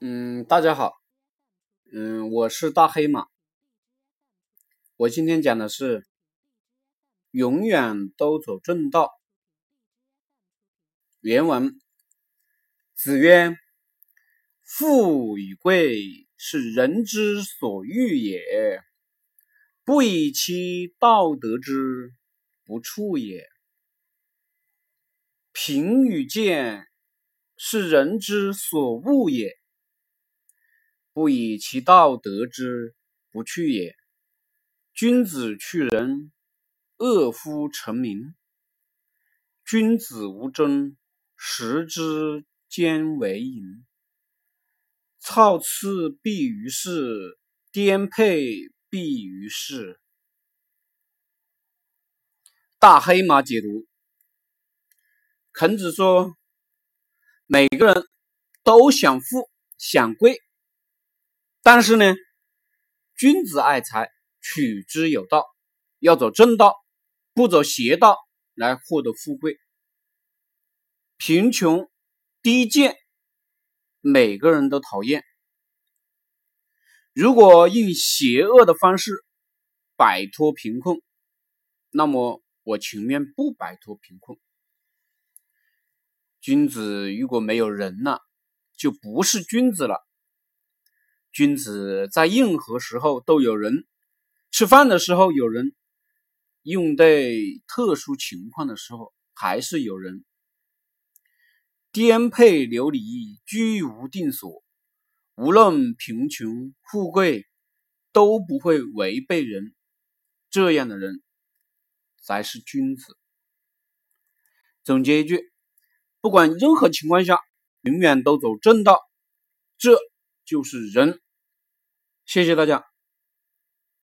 嗯，大家好，嗯，我是大黑马。我今天讲的是永远都走正道。原文：子曰：“富与贵，是人之所欲也，不以其道得之，不处也。贫与贱，是人之所恶也。”不以其道得之，不去也。君子去仁，恶夫成名。君子无争，食之兼为营。操次必于事，颠沛必于事。大黑马解读：孔子说，每个人都想富，想贵。但是呢，君子爱财，取之有道，要走正道，不走邪道来获得富贵。贫穷、低贱，每个人都讨厌。如果用邪恶的方式摆脱贫困，那么我情愿不摆脱贫困。君子如果没有仁了，就不是君子了。君子在任何时候都有人，吃饭的时候有人，用对特殊情况的时候还是有人。颠沛流离，居无定所，无论贫穷富贵，都不会违背人。这样的人才是君子。总结一句：不管任何情况下，永远都走正道，这就是人。谢谢大家。